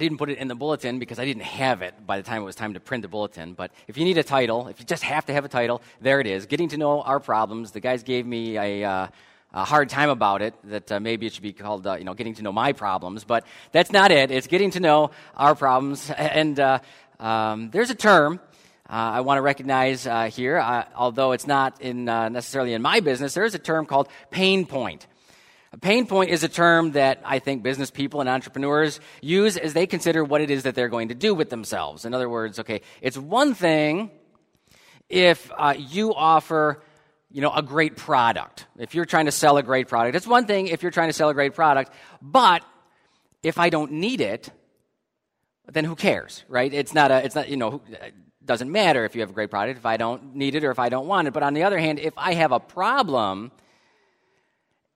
didn't put it in the bulletin because I didn't have it by the time it was time to print the bulletin. But if you need a title, if you just have to have a title, there it is. Getting to know our problems. The guys gave me a, uh, a hard time about it. That uh, maybe it should be called, uh, you know, getting to know my problems. But that's not it. It's getting to know our problems. And uh, um, there's a term. Uh, I want to recognize uh, here, although it's not in, necessarily in my business, there is a term called pain point. A pain point is a term that I think business people and entrepreneurs use as they consider what it is that they're going to do with themselves. In other words, okay, it's one thing if uh, you offer you know a great product. If you're trying to sell a great product it's one thing if you're trying to sell a great product but if i don't need it then who cares right? It's not a it's not you know it doesn't matter if you have a great product if i don't need it or if i don't want it. But on the other hand if i have a problem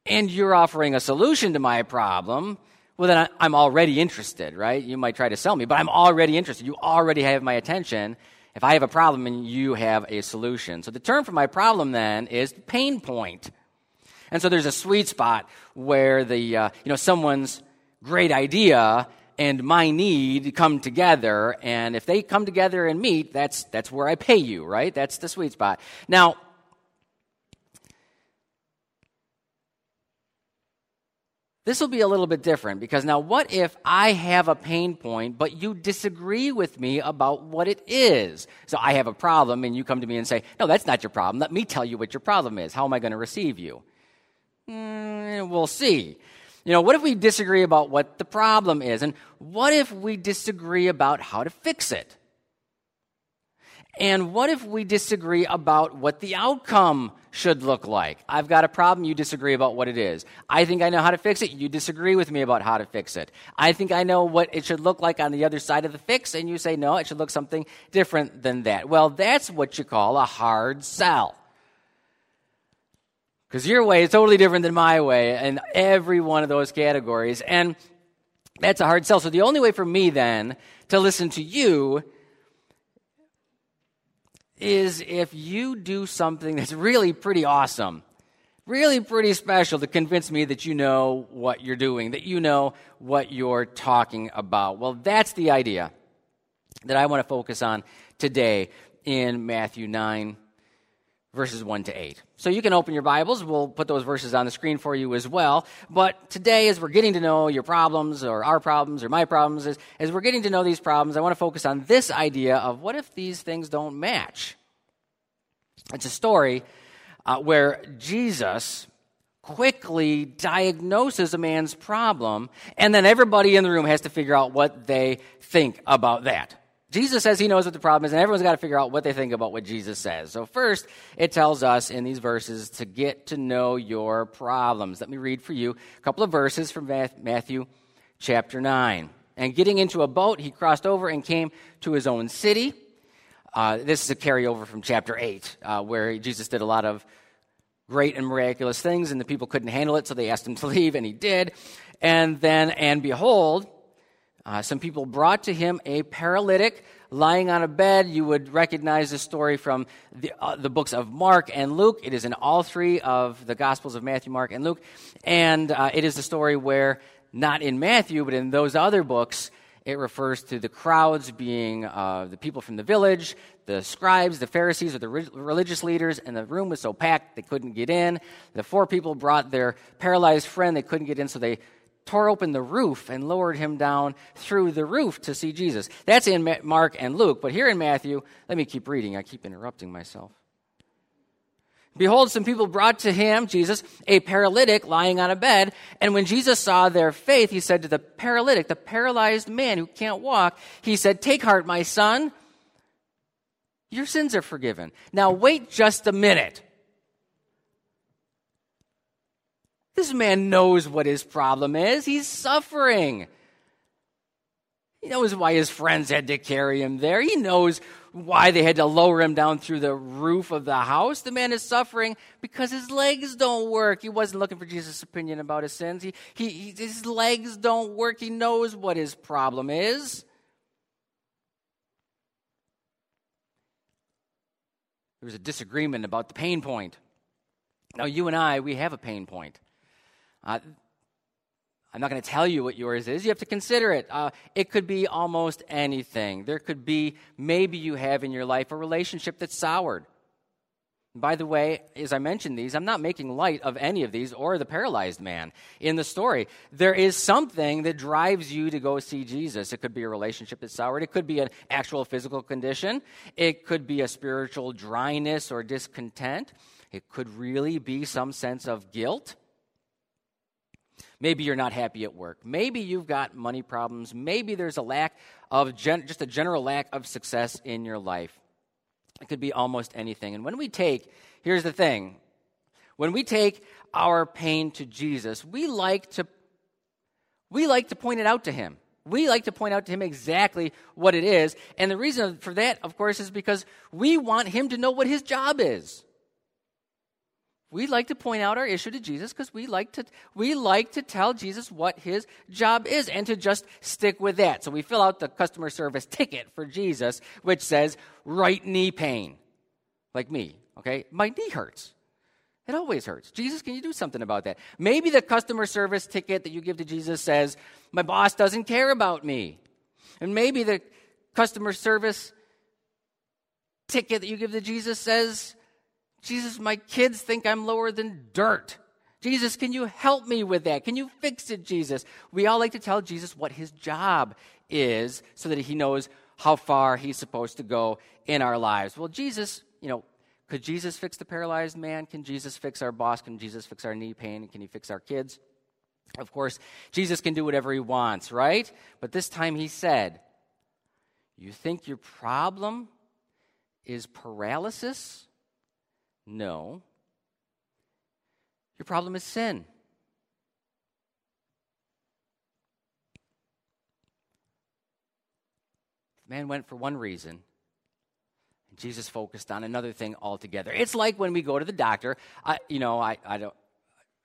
and you're offering a solution to my problem, well, then I'm already interested, right? You might try to sell me, but I'm already interested. You already have my attention if I have a problem and you have a solution. So the term for my problem then is pain point. And so there's a sweet spot where the, uh, you know, someone's great idea and my need come together. And if they come together and meet, that's, that's where I pay you, right? That's the sweet spot. Now, This will be a little bit different because now, what if I have a pain point, but you disagree with me about what it is? So I have a problem, and you come to me and say, No, that's not your problem. Let me tell you what your problem is. How am I going to receive you? Mm, we'll see. You know, what if we disagree about what the problem is? And what if we disagree about how to fix it? And what if we disagree about what the outcome should look like? I've got a problem, you disagree about what it is. I think I know how to fix it, you disagree with me about how to fix it. I think I know what it should look like on the other side of the fix, and you say, no, it should look something different than that. Well, that's what you call a hard sell. Because your way is totally different than my way in every one of those categories. And that's a hard sell. So the only way for me then to listen to you is if you do something that's really pretty awesome, really pretty special to convince me that you know what you're doing, that you know what you're talking about. Well, that's the idea that I want to focus on today in Matthew 9, verses 1 to 8. So you can open your Bibles. We'll put those verses on the screen for you as well. But today, as we're getting to know your problems or our problems or my problems, as, as we're getting to know these problems, I want to focus on this idea of what if these things don't match? It's a story uh, where Jesus quickly diagnoses a man's problem, and then everybody in the room has to figure out what they think about that. Jesus says he knows what the problem is, and everyone's got to figure out what they think about what Jesus says. So, first, it tells us in these verses to get to know your problems. Let me read for you a couple of verses from Matthew chapter 9. And getting into a boat, he crossed over and came to his own city. Uh, this is a carryover from chapter 8, uh, where Jesus did a lot of great and miraculous things, and the people couldn't handle it, so they asked him to leave, and he did. And then, and behold, uh, some people brought to him a paralytic lying on a bed. You would recognize the story from the, uh, the books of Mark and Luke. It is in all three of the Gospels of Matthew, Mark, and Luke. And uh, it is the story where, not in Matthew, but in those other books, it refers to the crowds being uh, the people from the village, the scribes, the Pharisees, or the re- religious leaders, and the room was so packed they couldn't get in. The four people brought their paralyzed friend, they couldn't get in, so they tore open the roof and lowered him down through the roof to see Jesus. That's in Mark and Luke, but here in Matthew, let me keep reading. I keep interrupting myself. Behold, some people brought to him, Jesus, a paralytic lying on a bed. And when Jesus saw their faith, he said to the paralytic, the paralyzed man who can't walk, he said, Take heart, my son. Your sins are forgiven. Now wait just a minute. This man knows what his problem is. He's suffering. He knows why his friends had to carry him there. He knows why they had to lower him down through the roof of the house. The man is suffering because his legs don't work. He wasn't looking for Jesus' opinion about his sins. He, he, he, his legs don't work. He knows what his problem is. There was a disagreement about the pain point. Now, you and I, we have a pain point. Uh, I'm not going to tell you what yours is. You have to consider it. Uh, it could be almost anything. There could be maybe you have in your life a relationship that's soured. By the way, as I mentioned these, I'm not making light of any of these or the paralyzed man in the story. There is something that drives you to go see Jesus. It could be a relationship that's soured, it could be an actual physical condition, it could be a spiritual dryness or discontent, it could really be some sense of guilt. Maybe you're not happy at work. Maybe you've got money problems. Maybe there's a lack of gen- just a general lack of success in your life. It could be almost anything. And when we take, here's the thing when we take our pain to Jesus, we like to we like to point it out to him. We like to point out to him exactly what it is. And the reason for that, of course, is because we want him to know what his job is. We like to point out our issue to Jesus because we like to we like to tell Jesus what his job is and to just stick with that. So we fill out the customer service ticket for Jesus, which says right knee pain. Like me, okay? My knee hurts. It always hurts. Jesus, can you do something about that? Maybe the customer service ticket that you give to Jesus says, My boss doesn't care about me. And maybe the customer service ticket that you give to Jesus says, Jesus, my kids think I'm lower than dirt. Jesus, can you help me with that? Can you fix it, Jesus? We all like to tell Jesus what his job is so that he knows how far he's supposed to go in our lives. Well, Jesus, you know, could Jesus fix the paralyzed man? Can Jesus fix our boss? Can Jesus fix our knee pain? Can he fix our kids? Of course, Jesus can do whatever he wants, right? But this time he said, You think your problem is paralysis? No. Your problem is sin. The man went for one reason. And Jesus focused on another thing altogether. It's like when we go to the doctor. I, you know, I, I don't.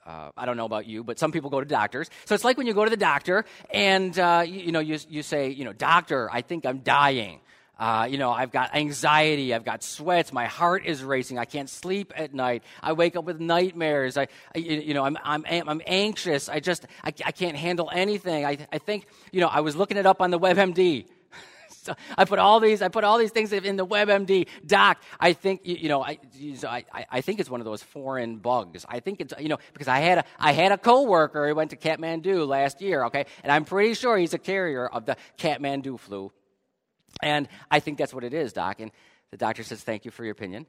Uh, I don't know about you, but some people go to doctors. So it's like when you go to the doctor and uh, you, you know you, you say, you know, doctor, I think I'm dying. Uh, you know, I've got anxiety. I've got sweats. My heart is racing. I can't sleep at night. I wake up with nightmares. I, I you know, I'm, I'm, I'm anxious. I just, I, I can't handle anything. I, I think, you know, I was looking it up on the WebMD. so I put all these, I put all these things in the WebMD doc. I think, you, you know, I, I, I think it's one of those foreign bugs. I think it's, you know, because I had a, I had a coworker who went to Kathmandu last year, okay, and I'm pretty sure he's a carrier of the Kathmandu flu. And I think that's what it is, doc. And the doctor says, Thank you for your opinion.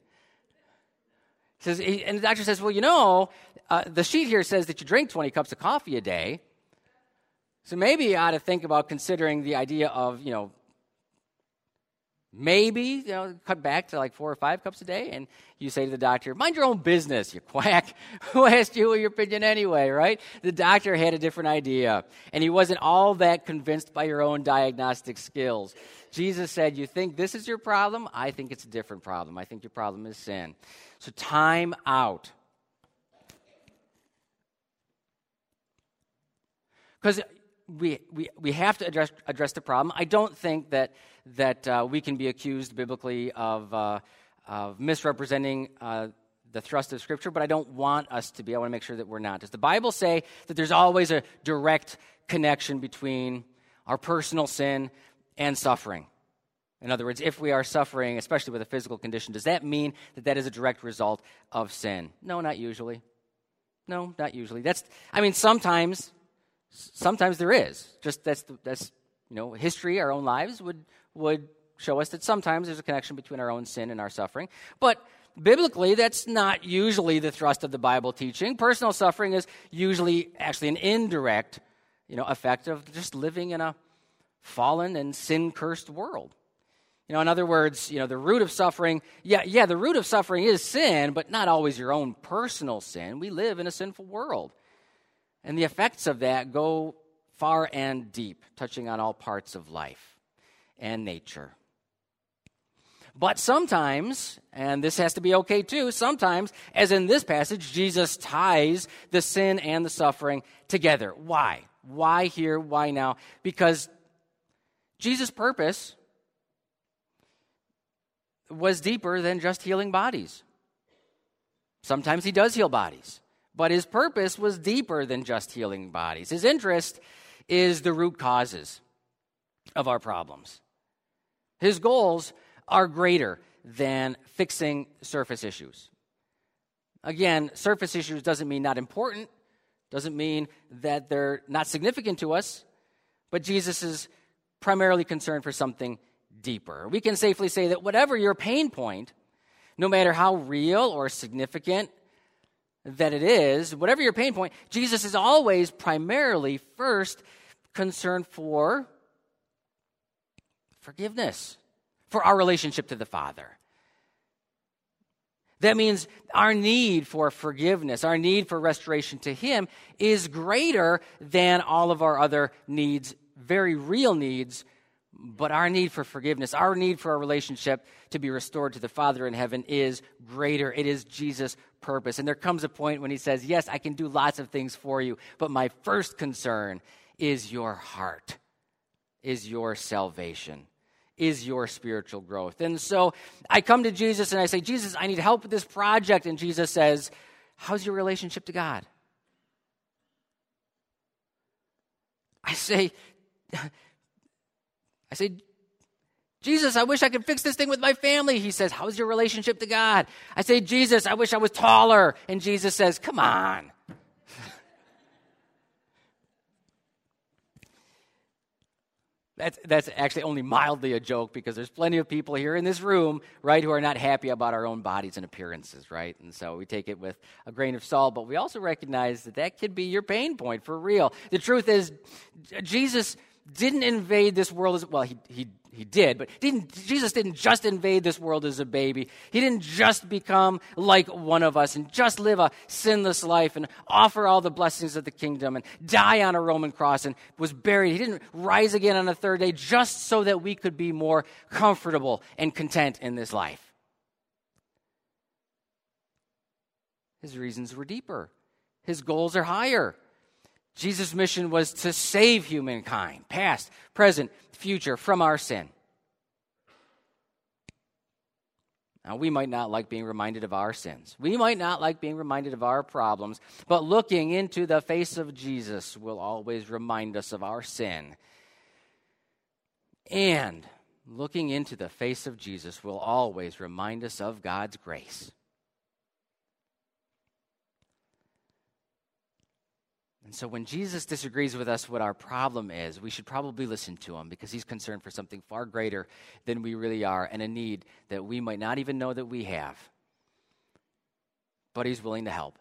Says, and the doctor says, Well, you know, uh, the sheet here says that you drink 20 cups of coffee a day. So maybe you ought to think about considering the idea of, you know, maybe, you know, cut back to like four or five cups a day. And you say to the doctor, mind your own business, you quack. Who asked you your opinion anyway, right? The doctor had a different idea. And he wasn't all that convinced by your own diagnostic skills. Jesus said, You think this is your problem? I think it's a different problem. I think your problem is sin. So, time out. Because we, we, we have to address, address the problem. I don't think that, that uh, we can be accused biblically of, uh, of misrepresenting uh, the thrust of Scripture, but I don't want us to be. I want to make sure that we're not. Does the Bible say that there's always a direct connection between our personal sin and suffering. In other words, if we are suffering, especially with a physical condition, does that mean that that is a direct result of sin? No, not usually. No, not usually. That's, I mean, sometimes, sometimes there is. Just that's, that's, you know, history, our own lives would, would show us that sometimes there's a connection between our own sin and our suffering. But biblically, that's not usually the thrust of the Bible teaching. Personal suffering is usually actually an indirect, you know, effect of just living in a fallen and sin cursed world. You know, in other words, you know, the root of suffering, yeah, yeah, the root of suffering is sin, but not always your own personal sin. We live in a sinful world. And the effects of that go far and deep, touching on all parts of life and nature. But sometimes, and this has to be okay too, sometimes, as in this passage, Jesus ties the sin and the suffering together. Why? Why here? Why now? Because Jesus' purpose was deeper than just healing bodies. Sometimes he does heal bodies, But his purpose was deeper than just healing bodies. His interest is the root causes of our problems. His goals are greater than fixing surface issues. Again, surface issues doesn't mean not important, doesn't mean that they're not significant to us, but Jesus is primarily concerned for something deeper. We can safely say that whatever your pain point, no matter how real or significant that it is, whatever your pain point, Jesus is always primarily first concerned for forgiveness, for our relationship to the Father. That means our need for forgiveness, our need for restoration to Him is greater than all of our other needs, very real needs. But our need for forgiveness, our need for a relationship to be restored to the Father in heaven is greater. It is Jesus' purpose. And there comes a point when He says, Yes, I can do lots of things for you, but my first concern is your heart, is your salvation is your spiritual growth. And so I come to Jesus and I say, Jesus, I need help with this project. And Jesus says, How's your relationship to God? I say, I say, Jesus, I wish I could fix this thing with my family. He says, How's your relationship to God? I say, Jesus, I wish I was taller. And Jesus says, Come on. That's, that's actually only mildly a joke because there's plenty of people here in this room, right, who are not happy about our own bodies and appearances, right? And so we take it with a grain of salt, but we also recognize that that could be your pain point for real. The truth is, Jesus didn't invade this world as well, he, he he did, but didn't, Jesus didn't just invade this world as a baby. He didn't just become like one of us and just live a sinless life and offer all the blessings of the kingdom and die on a Roman cross and was buried. He didn't rise again on the third day just so that we could be more comfortable and content in this life. His reasons were deeper, his goals are higher. Jesus' mission was to save humankind, past, present, future, from our sin. Now, we might not like being reminded of our sins. We might not like being reminded of our problems, but looking into the face of Jesus will always remind us of our sin. And looking into the face of Jesus will always remind us of God's grace. And so when Jesus disagrees with us what our problem is, we should probably listen to him because he's concerned for something far greater than we really are and a need that we might not even know that we have. But he's willing to help.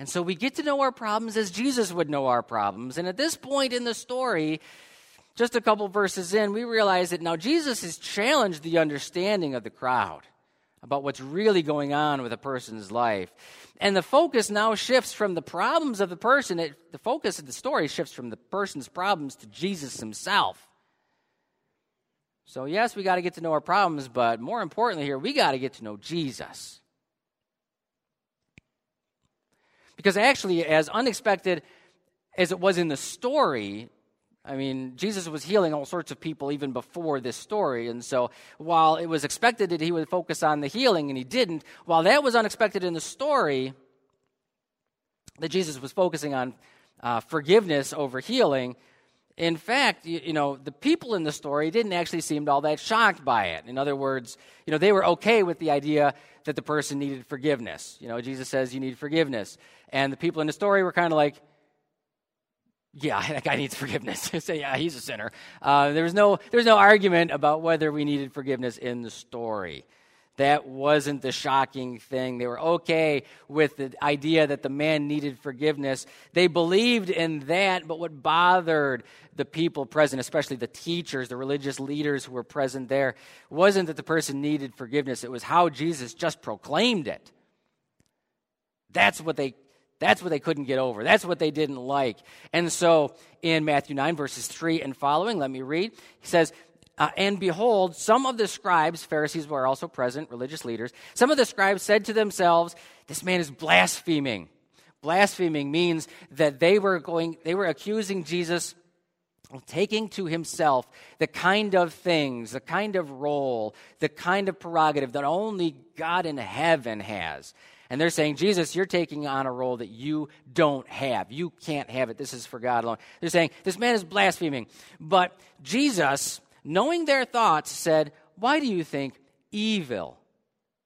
And so we get to know our problems as Jesus would know our problems. And at this point in the story, just a couple verses in, we realize that now Jesus has challenged the understanding of the crowd about what's really going on with a person's life. And the focus now shifts from the problems of the person, it, the focus of the story shifts from the person's problems to Jesus himself. So, yes, we got to get to know our problems, but more importantly, here, we got to get to know Jesus. Because actually, as unexpected as it was in the story, I mean, Jesus was healing all sorts of people even before this story. And so, while it was expected that he would focus on the healing and he didn't, while that was unexpected in the story, that Jesus was focusing on uh, forgiveness over healing, in fact, you, you, know, the people in the story didn't actually seem all that shocked by it. In other words, you know, they were okay with the idea that the person needed forgiveness. You know, Jesus says you need forgiveness. And the people in the story were kind of like, yeah, that guy needs forgiveness. Say, yeah, he's a sinner. Uh, there was no, there was no argument about whether we needed forgiveness in the story. That wasn't the shocking thing. They were okay with the idea that the man needed forgiveness. They believed in that, but what bothered the people present, especially the teachers, the religious leaders who were present there, wasn't that the person needed forgiveness. It was how Jesus just proclaimed it. That's what they that's what they couldn't get over. That's what they didn't like. And so in Matthew 9, verses 3 and following, let me read. He says, uh, and behold, some of the scribes, Pharisees were also present, religious leaders, some of the scribes said to themselves, This man is blaspheming. Blaspheming means that they were going, they were accusing Jesus of taking to himself the kind of things, the kind of role, the kind of prerogative that only God in heaven has. And they're saying, Jesus, you're taking on a role that you don't have. You can't have it. This is for God alone. They're saying, this man is blaspheming. But Jesus, knowing their thoughts, said, Why do you think evil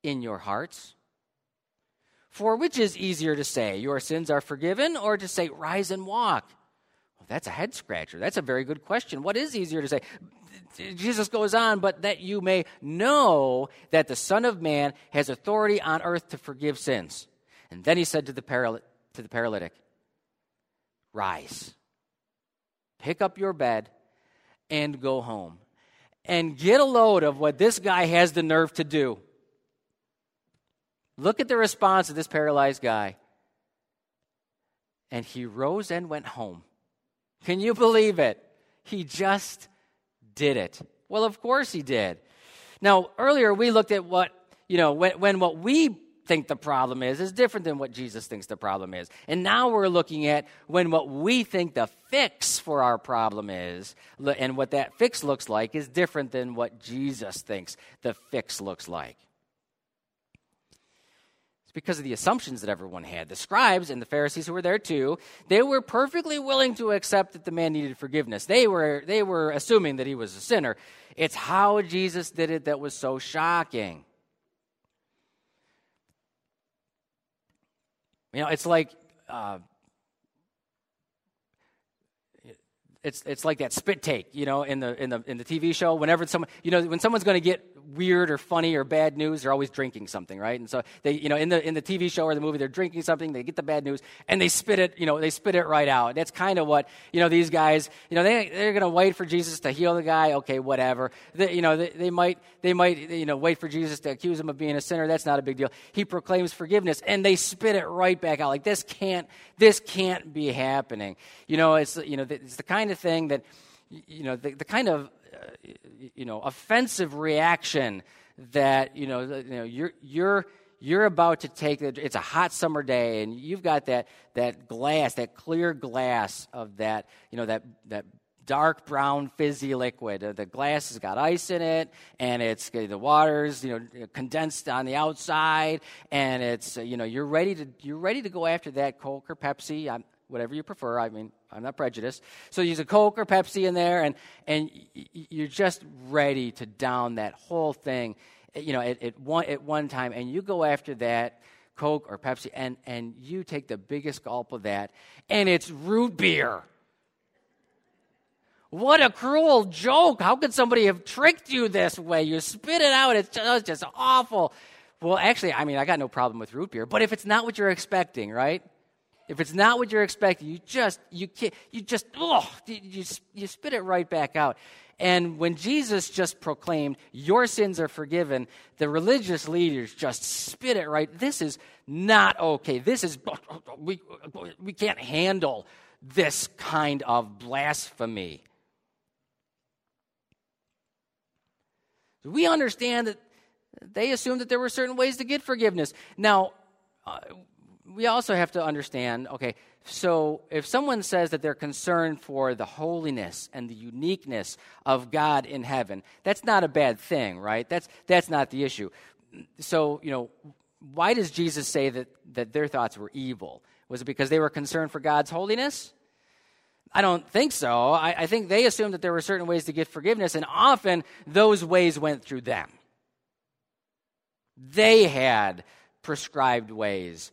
in your hearts? For which is easier to say, Your sins are forgiven, or to say, Rise and walk? That's a head scratcher. That's a very good question. What is easier to say? Jesus goes on, but that you may know that the Son of Man has authority on earth to forgive sins. And then he said to the, paral- to the paralytic, Rise, pick up your bed, and go home. And get a load of what this guy has the nerve to do. Look at the response of this paralyzed guy. And he rose and went home. Can you believe it? He just did it. Well, of course he did. Now, earlier we looked at what, you know, when, when what we think the problem is is different than what Jesus thinks the problem is. And now we're looking at when what we think the fix for our problem is and what that fix looks like is different than what Jesus thinks the fix looks like because of the assumptions that everyone had. The scribes and the Pharisees who were there too, they were perfectly willing to accept that the man needed forgiveness. They were, they were assuming that he was a sinner. It's how Jesus did it that was so shocking. You know, it's like. Uh, it's, it's like that spit take, you know, in the, in the, in the TV show. Whenever someone, you know, when someone's going to get weird or funny or bad news, they're always drinking something, right? And so they, you know, in the in the TV show or the movie, they're drinking something. They get the bad news and they spit it, you know, they spit it right out. That's kind of what you know these guys, you know, they they're to wait for Jesus to heal the guy. Okay, whatever. They, you know, they, they might they might you know wait for Jesus to accuse him of being a sinner. That's not a big deal. He proclaims forgiveness and they spit it right back out. Like this can't this can't be happening. You know, it's you know it's the kind of thing that you know the, the kind of uh, you know offensive reaction that you know, you know you're you're you're about to take it's a hot summer day and you've got that that glass that clear glass of that you know that that dark brown fizzy liquid uh, the glass has got ice in it and it's the water's you know condensed on the outside and it's uh, you know you're ready to you're ready to go after that coke or pepsi whatever you prefer. I mean, I'm not prejudiced. So you use a Coke or Pepsi in there, and, and you're just ready to down that whole thing, eh, you know, at, at, one, at one time, and you go after that Coke or Pepsi, and, and you take the biggest gulp of that, and it's root beer. What a cruel joke. How could somebody have tricked you this way? You spit it out. It's just, it's just awful. Well, actually, I mean, I got no problem with root beer, but if it's not what you're expecting, right? If it's not what you're expecting, you just you can't, you just oh, you, you spit it right back out. And when Jesus just proclaimed, Your sins are forgiven, the religious leaders just spit it right. This is not okay. This is, we, we can't handle this kind of blasphemy. We understand that they assumed that there were certain ways to get forgiveness. Now, uh, we also have to understand okay, so if someone says that they're concerned for the holiness and the uniqueness of God in heaven, that's not a bad thing, right? That's, that's not the issue. So, you know, why does Jesus say that, that their thoughts were evil? Was it because they were concerned for God's holiness? I don't think so. I, I think they assumed that there were certain ways to get forgiveness, and often those ways went through them. They had prescribed ways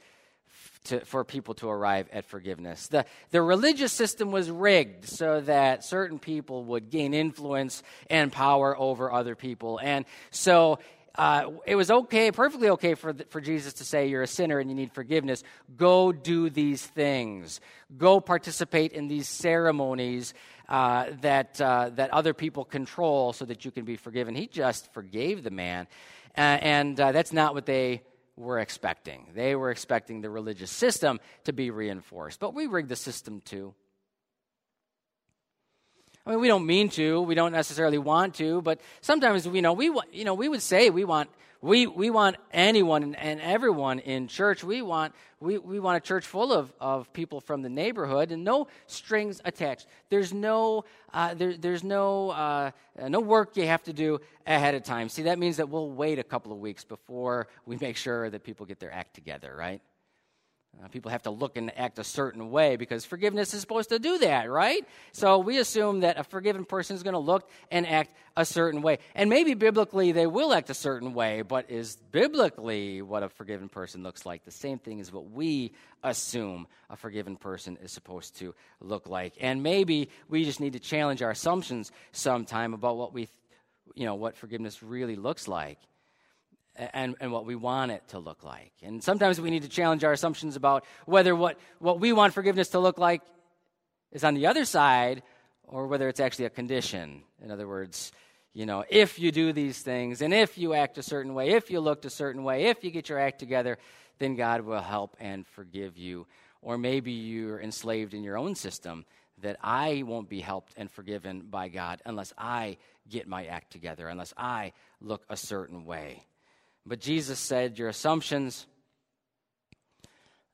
to, for people to arrive at forgiveness. The, the religious system was rigged so that certain people would gain influence and power over other people. And so uh, it was okay, perfectly okay for, for Jesus to say, You're a sinner and you need forgiveness. Go do these things. Go participate in these ceremonies uh, that, uh, that other people control so that you can be forgiven. He just forgave the man. Uh, and uh, that's not what they were expecting. They were expecting the religious system to be reinforced, but we rigged the system too. I mean, we don't mean to, we don't necessarily want to, but sometimes you know we you know we would say we want we we want anyone and everyone in church. We want we, we want a church full of, of people from the neighborhood and no strings attached. There's no uh, there, there's no uh, no work you have to do ahead of time. See, that means that we'll wait a couple of weeks before we make sure that people get their act together, right? Uh, people have to look and act a certain way because forgiveness is supposed to do that, right? So we assume that a forgiven person is going to look and act a certain way. And maybe biblically they will act a certain way, but is biblically what a forgiven person looks like the same thing as what we assume a forgiven person is supposed to look like? And maybe we just need to challenge our assumptions sometime about what we, you know, what forgiveness really looks like and, and what we want it to look like. And sometimes we need to challenge our assumptions about whether what, what we want forgiveness to look like is on the other side or whether it's actually a condition. In other words, you know, if you do these things and if you act a certain way, if you look a certain way, if you get your act together, then God will help and forgive you. Or maybe you're enslaved in your own system that I won't be helped and forgiven by God unless I get my act together, unless I look a certain way. But Jesus said, Your assumptions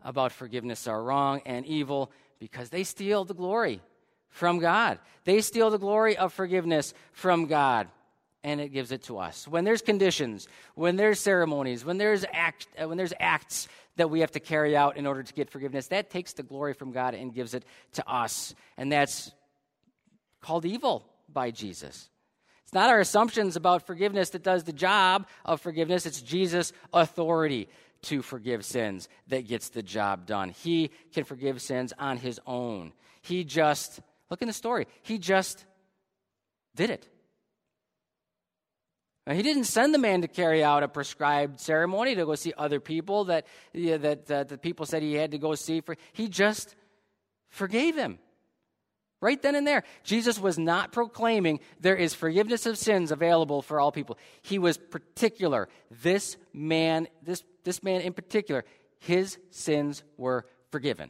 about forgiveness are wrong and evil because they steal the glory from God. They steal the glory of forgiveness from God and it gives it to us. When there's conditions, when there's ceremonies, when there's act, uh, when there's acts that we have to carry out in order to get forgiveness, that takes the glory from God and gives it to us. And that's called evil by Jesus. It's not our assumptions about forgiveness that does the job of forgiveness, it's Jesus' authority to forgive sins that gets the job done. He can forgive sins on his own. He just, look in the story, he just did it. Now, he didn't send the man to carry out a prescribed ceremony to go see other people that, yeah, that, that the people said he had to go see. For, he just forgave him. Right then and there. Jesus was not proclaiming there is forgiveness of sins available for all people. He was particular. This man, this, this man in particular, his sins were forgiven.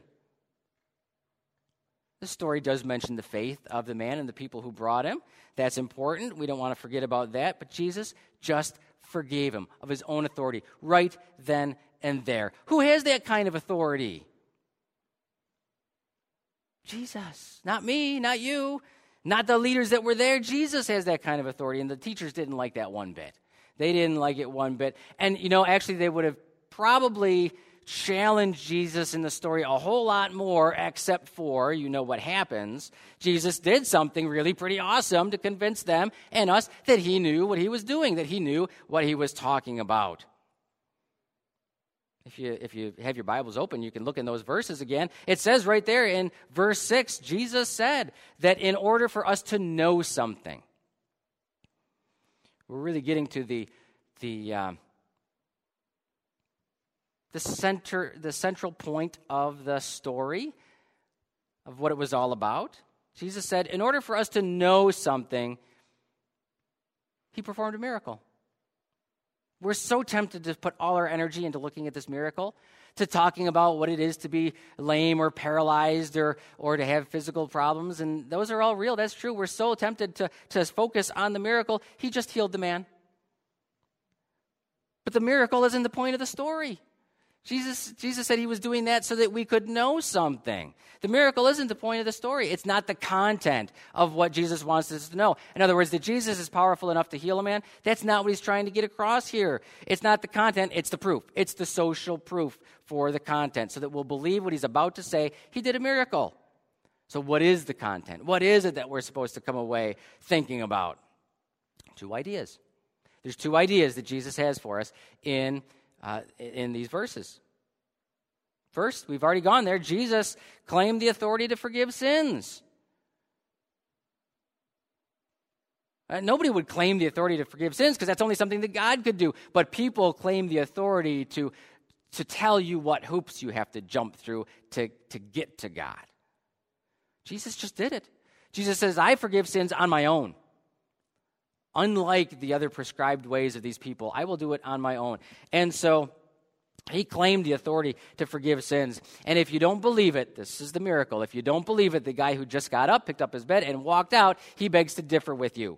The story does mention the faith of the man and the people who brought him. That's important. We don't want to forget about that. But Jesus just forgave him of his own authority right then and there. Who has that kind of authority? Jesus, not me, not you, not the leaders that were there. Jesus has that kind of authority, and the teachers didn't like that one bit. They didn't like it one bit. And, you know, actually, they would have probably challenged Jesus in the story a whole lot more, except for, you know what happens. Jesus did something really pretty awesome to convince them and us that he knew what he was doing, that he knew what he was talking about. If you, if you have your Bibles open, you can look in those verses again. It says right there in verse 6, Jesus said that in order for us to know something, we're really getting to the, the, uh, the, center, the central point of the story of what it was all about. Jesus said, in order for us to know something, he performed a miracle. We're so tempted to put all our energy into looking at this miracle, to talking about what it is to be lame or paralyzed or, or to have physical problems. And those are all real. That's true. We're so tempted to, to focus on the miracle. He just healed the man. But the miracle isn't the point of the story. Jesus, Jesus said he was doing that so that we could know something. The miracle isn't the point of the story. It's not the content of what Jesus wants us to know. In other words, that Jesus is powerful enough to heal a man, that's not what he's trying to get across here. It's not the content, it's the proof. It's the social proof for the content so that we'll believe what he's about to say. He did a miracle. So, what is the content? What is it that we're supposed to come away thinking about? Two ideas. There's two ideas that Jesus has for us in uh, in these verses. First, we've already gone there. Jesus claimed the authority to forgive sins. Uh, nobody would claim the authority to forgive sins because that's only something that God could do. But people claim the authority to, to tell you what hoops you have to jump through to, to get to God. Jesus just did it. Jesus says, I forgive sins on my own. Unlike the other prescribed ways of these people, I will do it on my own. And so He claimed the authority to forgive sins. And if you don't believe it, this is the miracle. If you don't believe it, the guy who just got up, picked up his bed, and walked out, he begs to differ with you.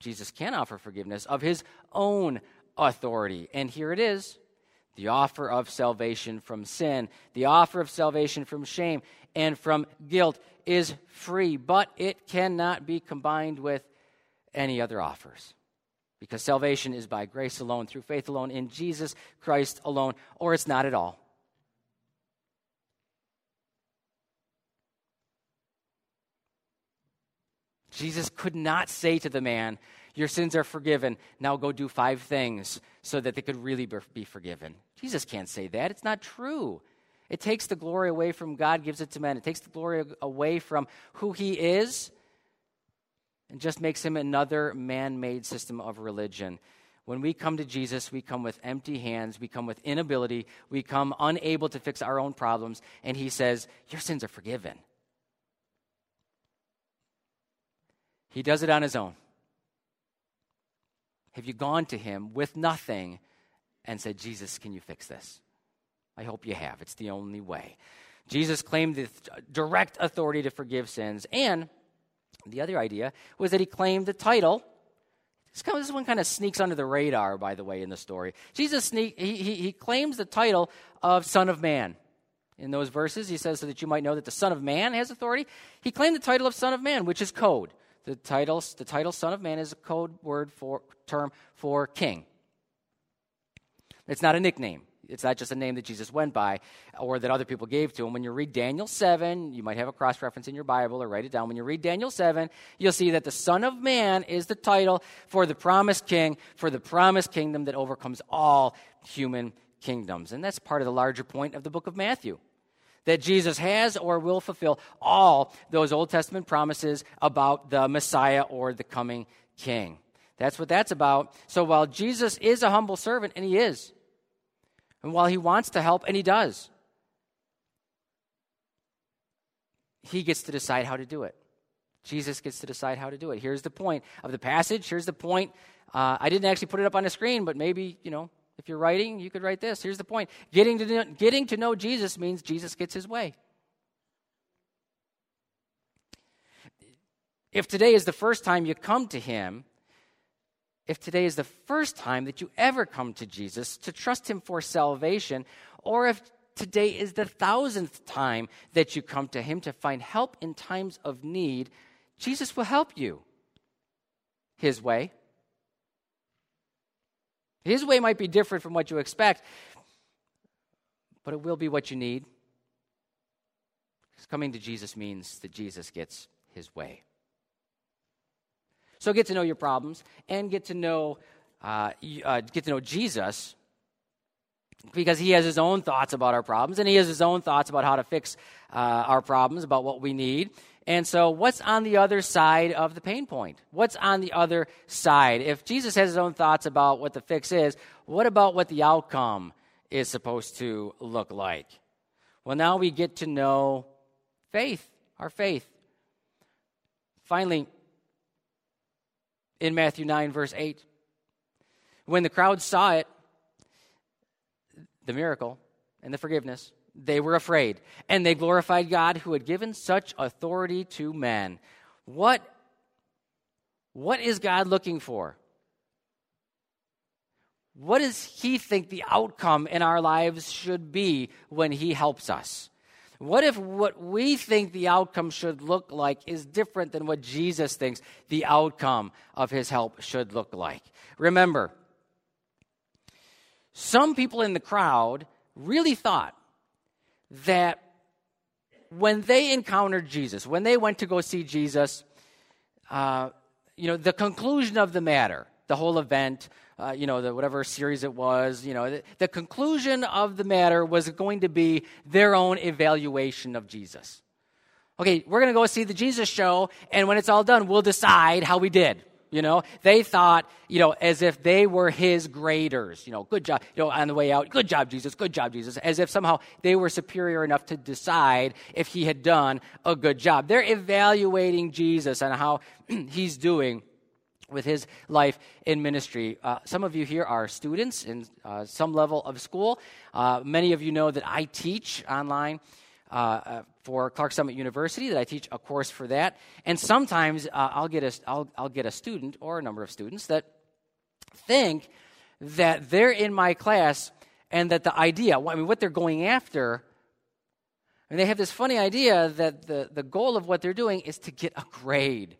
Jesus can offer forgiveness of his own authority. And here it is the offer of salvation from sin, the offer of salvation from shame and from guilt is free, but it cannot be combined with any other offers. Because salvation is by grace alone, through faith alone, in Jesus Christ alone, or it's not at all. Jesus could not say to the man, Your sins are forgiven. Now go do five things so that they could really be forgiven. Jesus can't say that. It's not true. It takes the glory away from God, gives it to men. It takes the glory away from who He is and just makes Him another man made system of religion. When we come to Jesus, we come with empty hands, we come with inability, we come unable to fix our own problems, and He says, Your sins are forgiven. He does it on His own. Have you gone to him with nothing and said, Jesus, can you fix this? I hope you have. It's the only way. Jesus claimed the direct authority to forgive sins. And the other idea was that he claimed the title. This one kind of sneaks under the radar, by the way, in the story. Jesus sneak, he, he, he claims the title of Son of Man. In those verses, he says so that you might know that the Son of Man has authority. He claimed the title of Son of Man, which is code. The title, the title Son of Man is a code word for term for king. It's not a nickname. It's not just a name that Jesus went by or that other people gave to him. When you read Daniel 7, you might have a cross reference in your Bible or write it down. When you read Daniel 7, you'll see that the Son of Man is the title for the promised king, for the promised kingdom that overcomes all human kingdoms. And that's part of the larger point of the book of Matthew that Jesus has or will fulfill all those Old Testament promises about the Messiah or the coming king. That's what that's about. So while Jesus is a humble servant, and he is, and while he wants to help, and he does, he gets to decide how to do it. Jesus gets to decide how to do it. Here's the point of the passage. Here's the point. Uh, I didn't actually put it up on the screen, but maybe, you know, if you're writing, you could write this. Here's the point getting to, know, getting to know Jesus means Jesus gets his way. If today is the first time you come to him, if today is the first time that you ever come to Jesus to trust him for salvation, or if today is the thousandth time that you come to him to find help in times of need, Jesus will help you his way. His way might be different from what you expect, but it will be what you need. Because coming to Jesus means that Jesus gets his way. So get to know your problems and get to know uh, uh, get to know Jesus because he has his own thoughts about our problems and he has his own thoughts about how to fix uh, our problems, about what we need. And so, what's on the other side of the pain point? What's on the other side? If Jesus has his own thoughts about what the fix is, what about what the outcome is supposed to look like? Well, now we get to know faith, our faith. Finally, in Matthew 9, verse 8, when the crowd saw it, the miracle and the forgiveness, they were afraid, and they glorified God who had given such authority to men. What, what is God looking for? What does He think the outcome in our lives should be when He helps us? What if what we think the outcome should look like is different than what Jesus thinks the outcome of his help should look like? Remember, some people in the crowd really thought that when they encountered Jesus, when they went to go see Jesus, uh, you know, the conclusion of the matter, the whole event, uh, you know, the, whatever series it was, you know, the, the conclusion of the matter was going to be their own evaluation of Jesus. Okay, we're going to go see the Jesus show, and when it's all done, we'll decide how we did. You know, they thought, you know, as if they were his graders. You know, good job. You know, on the way out, good job, Jesus, good job, Jesus. As if somehow they were superior enough to decide if he had done a good job. They're evaluating Jesus and how he's doing with his life in ministry. Uh, some of you here are students in uh, some level of school. Uh, many of you know that I teach online. Uh, uh, for Clarks Summit University, that I teach a course for that, and sometimes uh, I'll get a I'll, I'll get a student or a number of students that think that they're in my class and that the idea, I mean, what they're going after, and they have this funny idea that the, the goal of what they're doing is to get a grade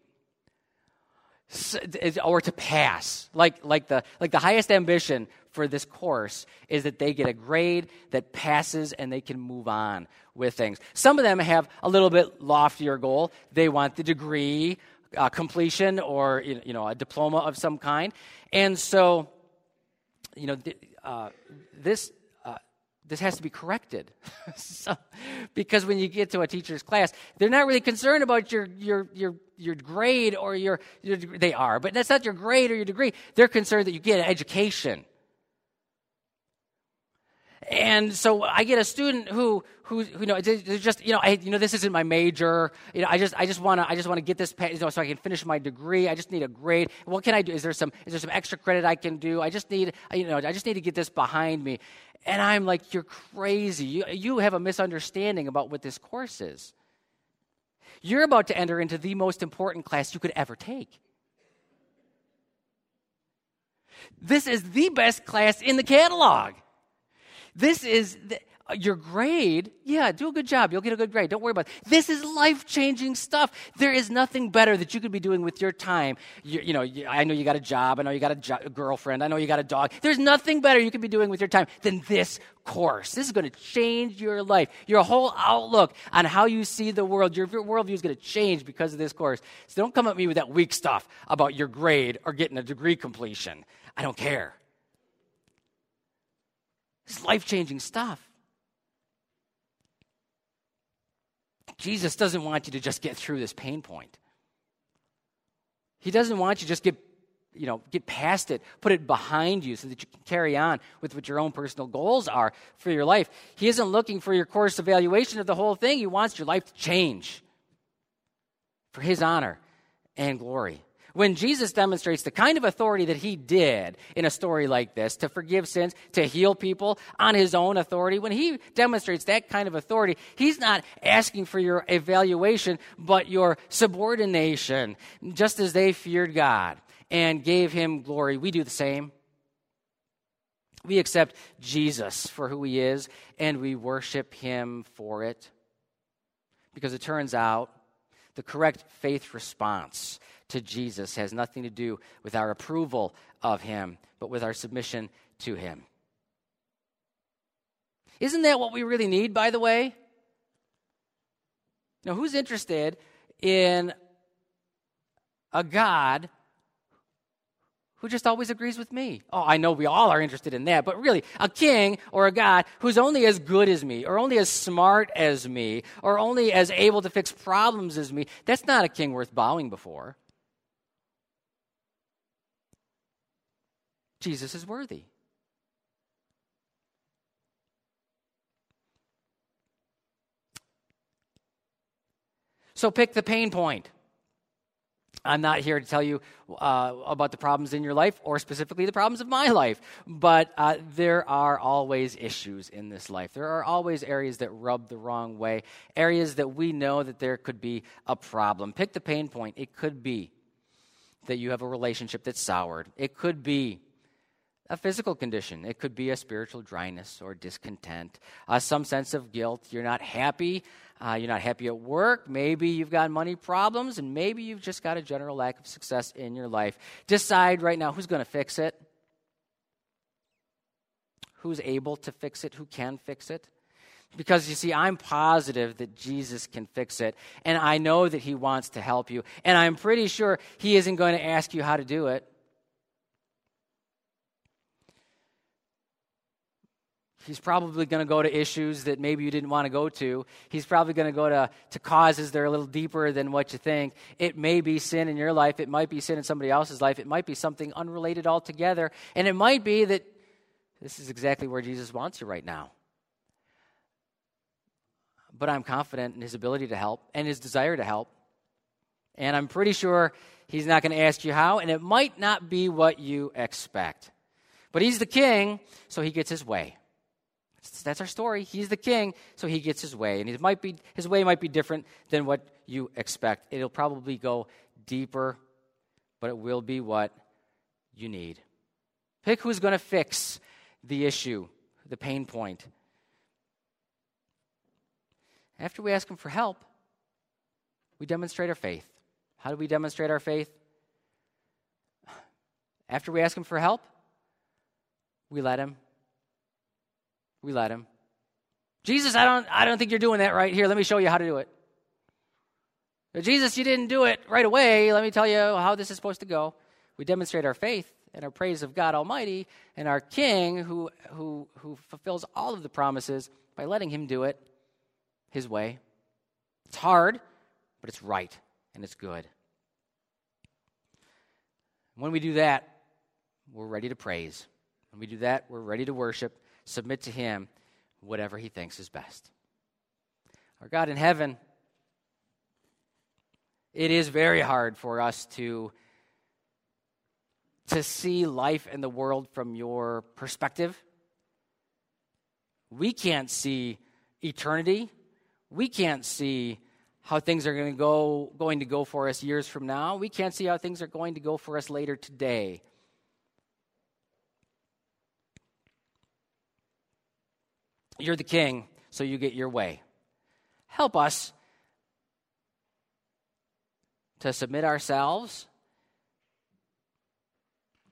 or to pass. Like, like, the, like the highest ambition for this course is that they get a grade that passes and they can move on with things. Some of them have a little bit loftier goal. They want the degree uh, completion or you know a diploma of some kind. And so, you know, th- uh, this uh, this has to be corrected. so, because when you get to a teacher's class, they're not really concerned about your your your your grade or your, your they are, but that's not your grade or your degree. They're concerned that you get an education. And so I get a student who, who, who you know, just, you know, I, you know, this isn't my major. You know, I just, I just want to, I just want to get this, you know, so I can finish my degree. I just need a grade. What can I do? Is there some, is there some extra credit I can do? I just need, you know, I just need to get this behind me. And I'm like, you're crazy. You, you have a misunderstanding about what this course is. You're about to enter into the most important class you could ever take. This is the best class in the catalog. This is the, uh, your grade. Yeah, do a good job. You'll get a good grade. Don't worry about it. This is life changing stuff. There is nothing better that you could be doing with your time. You, you know, you, I know you got a job. I know you got a, jo- a girlfriend. I know you got a dog. There's nothing better you could be doing with your time than this course. This is going to change your life. Your whole outlook on how you see the world, your worldview is going to change because of this course. So don't come at me with that weak stuff about your grade or getting a degree completion. I don't care. It's life changing stuff. Jesus doesn't want you to just get through this pain point. He doesn't want you to just get, you know, get past it, put it behind you so that you can carry on with what your own personal goals are for your life. He isn't looking for your course evaluation of the whole thing. He wants your life to change for his honor and glory when Jesus demonstrates the kind of authority that he did in a story like this to forgive sins, to heal people on his own authority, when he demonstrates that kind of authority, he's not asking for your evaluation, but your subordination, just as they feared God and gave him glory. We do the same. We accept Jesus for who he is and we worship him for it. Because it turns out the correct faith response to Jesus has nothing to do with our approval of him, but with our submission to him. Isn't that what we really need, by the way? Now, who's interested in a God who just always agrees with me. Oh, I know we all are interested in that, but really, a king or a God who's only as good as me, or only as smart as me, or only as able to fix problems as me, that's not a king worth bowing before. Jesus is worthy. So pick the pain point. I'm not here to tell you uh, about the problems in your life or specifically the problems of my life, but uh, there are always issues in this life. There are always areas that rub the wrong way, areas that we know that there could be a problem. Pick the pain point. It could be that you have a relationship that's soured, it could be a physical condition. It could be a spiritual dryness or discontent, uh, some sense of guilt. You're not happy. Uh, you're not happy at work. Maybe you've got money problems, and maybe you've just got a general lack of success in your life. Decide right now who's going to fix it, who's able to fix it, who can fix it. Because you see, I'm positive that Jesus can fix it, and I know that He wants to help you, and I'm pretty sure He isn't going to ask you how to do it. He's probably going to go to issues that maybe you didn't want to go to. He's probably going to go to, to causes that are a little deeper than what you think. It may be sin in your life. It might be sin in somebody else's life. It might be something unrelated altogether. And it might be that this is exactly where Jesus wants you right now. But I'm confident in his ability to help and his desire to help. And I'm pretty sure He's not going to ask you how, and it might not be what you expect. But he's the king, so he gets his way. That's our story. He's the king, so he gets his way. And it might be, his way might be different than what you expect. It'll probably go deeper, but it will be what you need. Pick who's going to fix the issue, the pain point. After we ask him for help, we demonstrate our faith. How do we demonstrate our faith? After we ask him for help, we let him. We let him. Jesus, I don't, I don't think you're doing that right here. Let me show you how to do it. Jesus, you didn't do it right away. Let me tell you how this is supposed to go. We demonstrate our faith and our praise of God Almighty and our King who, who, who fulfills all of the promises by letting Him do it His way. It's hard, but it's right and it's good. When we do that, we're ready to praise. When we do that, we're ready to worship, submit to Him whatever He thinks is best. Our God in heaven, it is very hard for us to, to see life and the world from your perspective. We can't see eternity. We can't see how things are going to go going to go for us years from now. We can't see how things are going to go for us later today. You're the king, so you get your way. Help us to submit ourselves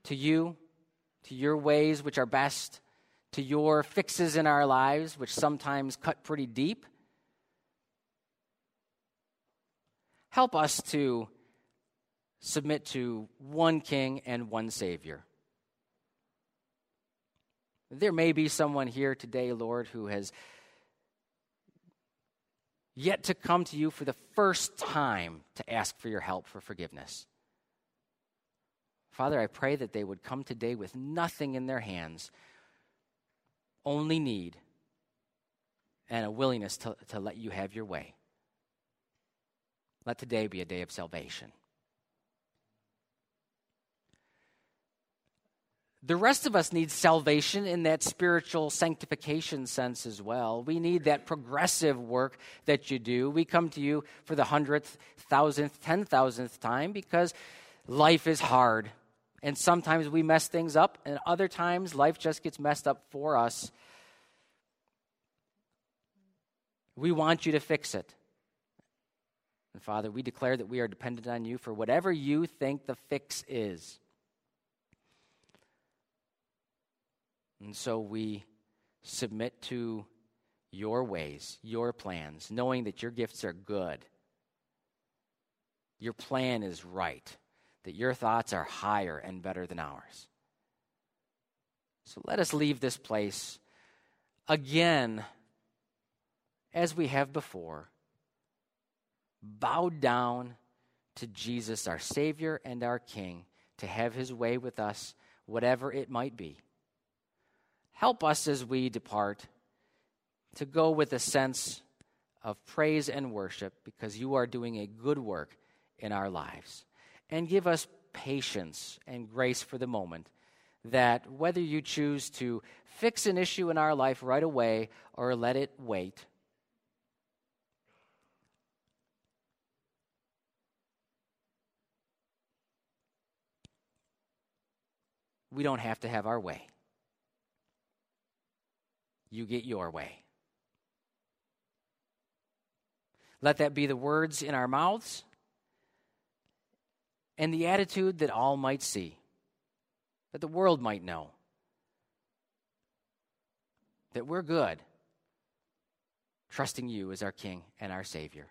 to you, to your ways, which are best, to your fixes in our lives, which sometimes cut pretty deep. Help us to submit to one king and one savior. There may be someone here today, Lord, who has yet to come to you for the first time to ask for your help for forgiveness. Father, I pray that they would come today with nothing in their hands, only need and a willingness to, to let you have your way. Let today be a day of salvation. The rest of us need salvation in that spiritual sanctification sense as well. We need that progressive work that you do. We come to you for the hundredth, thousandth, ten thousandth time because life is hard. And sometimes we mess things up, and other times life just gets messed up for us. We want you to fix it. And Father, we declare that we are dependent on you for whatever you think the fix is. And so we submit to your ways, your plans, knowing that your gifts are good. Your plan is right, that your thoughts are higher and better than ours. So let us leave this place again, as we have before, bowed down to Jesus, our Savior and our King, to have his way with us, whatever it might be. Help us as we depart to go with a sense of praise and worship because you are doing a good work in our lives. And give us patience and grace for the moment that whether you choose to fix an issue in our life right away or let it wait, we don't have to have our way you get your way. Let that be the words in our mouths and the attitude that all might see, that the world might know that we're good, trusting you as our King and our Savior.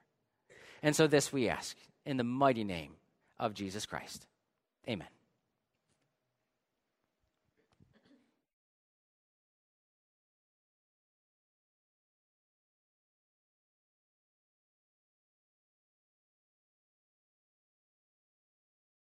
And so, this we ask in the mighty name of Jesus Christ. Amen.